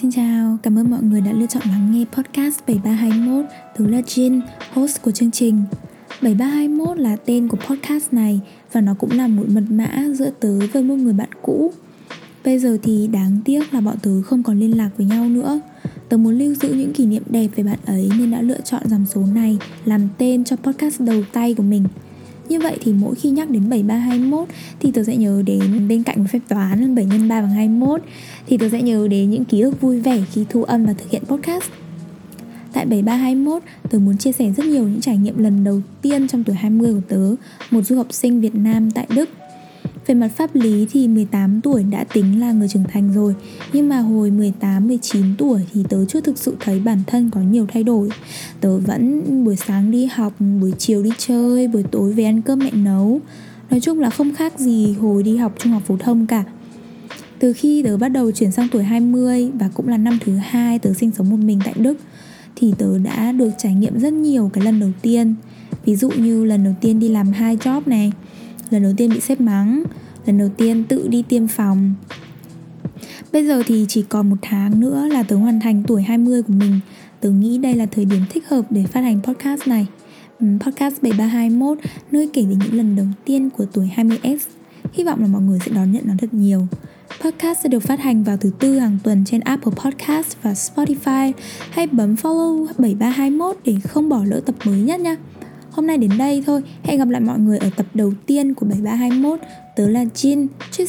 Xin chào, cảm ơn mọi người đã lựa chọn lắng nghe podcast 7321 Tớ là Jin, host của chương trình. 7321 là tên của podcast này và nó cũng là một mật mã giữa tớ với một người bạn cũ. Bây giờ thì đáng tiếc là bọn tớ không còn liên lạc với nhau nữa. Tớ muốn lưu giữ những kỷ niệm đẹp về bạn ấy nên đã lựa chọn dòng số này làm tên cho podcast đầu tay của mình như vậy thì mỗi khi nhắc đến 7321 thì tớ sẽ nhớ đến bên cạnh phép toán 7 x 3 bằng 21 thì tớ sẽ nhớ đến những ký ức vui vẻ khi thu âm và thực hiện podcast. Tại 7321, tớ muốn chia sẻ rất nhiều những trải nghiệm lần đầu tiên trong tuổi 20 của tớ, một du học sinh Việt Nam tại Đức về mặt pháp lý thì 18 tuổi đã tính là người trưởng thành rồi. Nhưng mà hồi 18, 19 tuổi thì tớ chưa thực sự thấy bản thân có nhiều thay đổi. Tớ vẫn buổi sáng đi học, buổi chiều đi chơi, buổi tối về ăn cơm mẹ nấu. Nói chung là không khác gì hồi đi học trung học phổ thông cả. Từ khi tớ bắt đầu chuyển sang tuổi 20 và cũng là năm thứ hai tớ sinh sống một mình tại Đức Thì tớ đã được trải nghiệm rất nhiều cái lần đầu tiên. Ví dụ như lần đầu tiên đi làm hai job này lần đầu tiên bị sếp mắng lần đầu tiên tự đi tiêm phòng. Bây giờ thì chỉ còn một tháng nữa là tớ hoàn thành tuổi 20 của mình. Tớ nghĩ đây là thời điểm thích hợp để phát hành podcast này. Podcast 7321 nơi kể về những lần đầu tiên của tuổi 20S Hy vọng là mọi người sẽ đón nhận nó thật nhiều. Podcast sẽ được phát hành vào thứ tư hàng tuần trên Apple Podcast và Spotify. Hãy bấm follow 7321 để không bỏ lỡ tập mới nhất nha. Hôm nay đến đây thôi. Hẹn gặp lại mọi người ở tập đầu tiên của 7321. Tớ là Jin. Chúc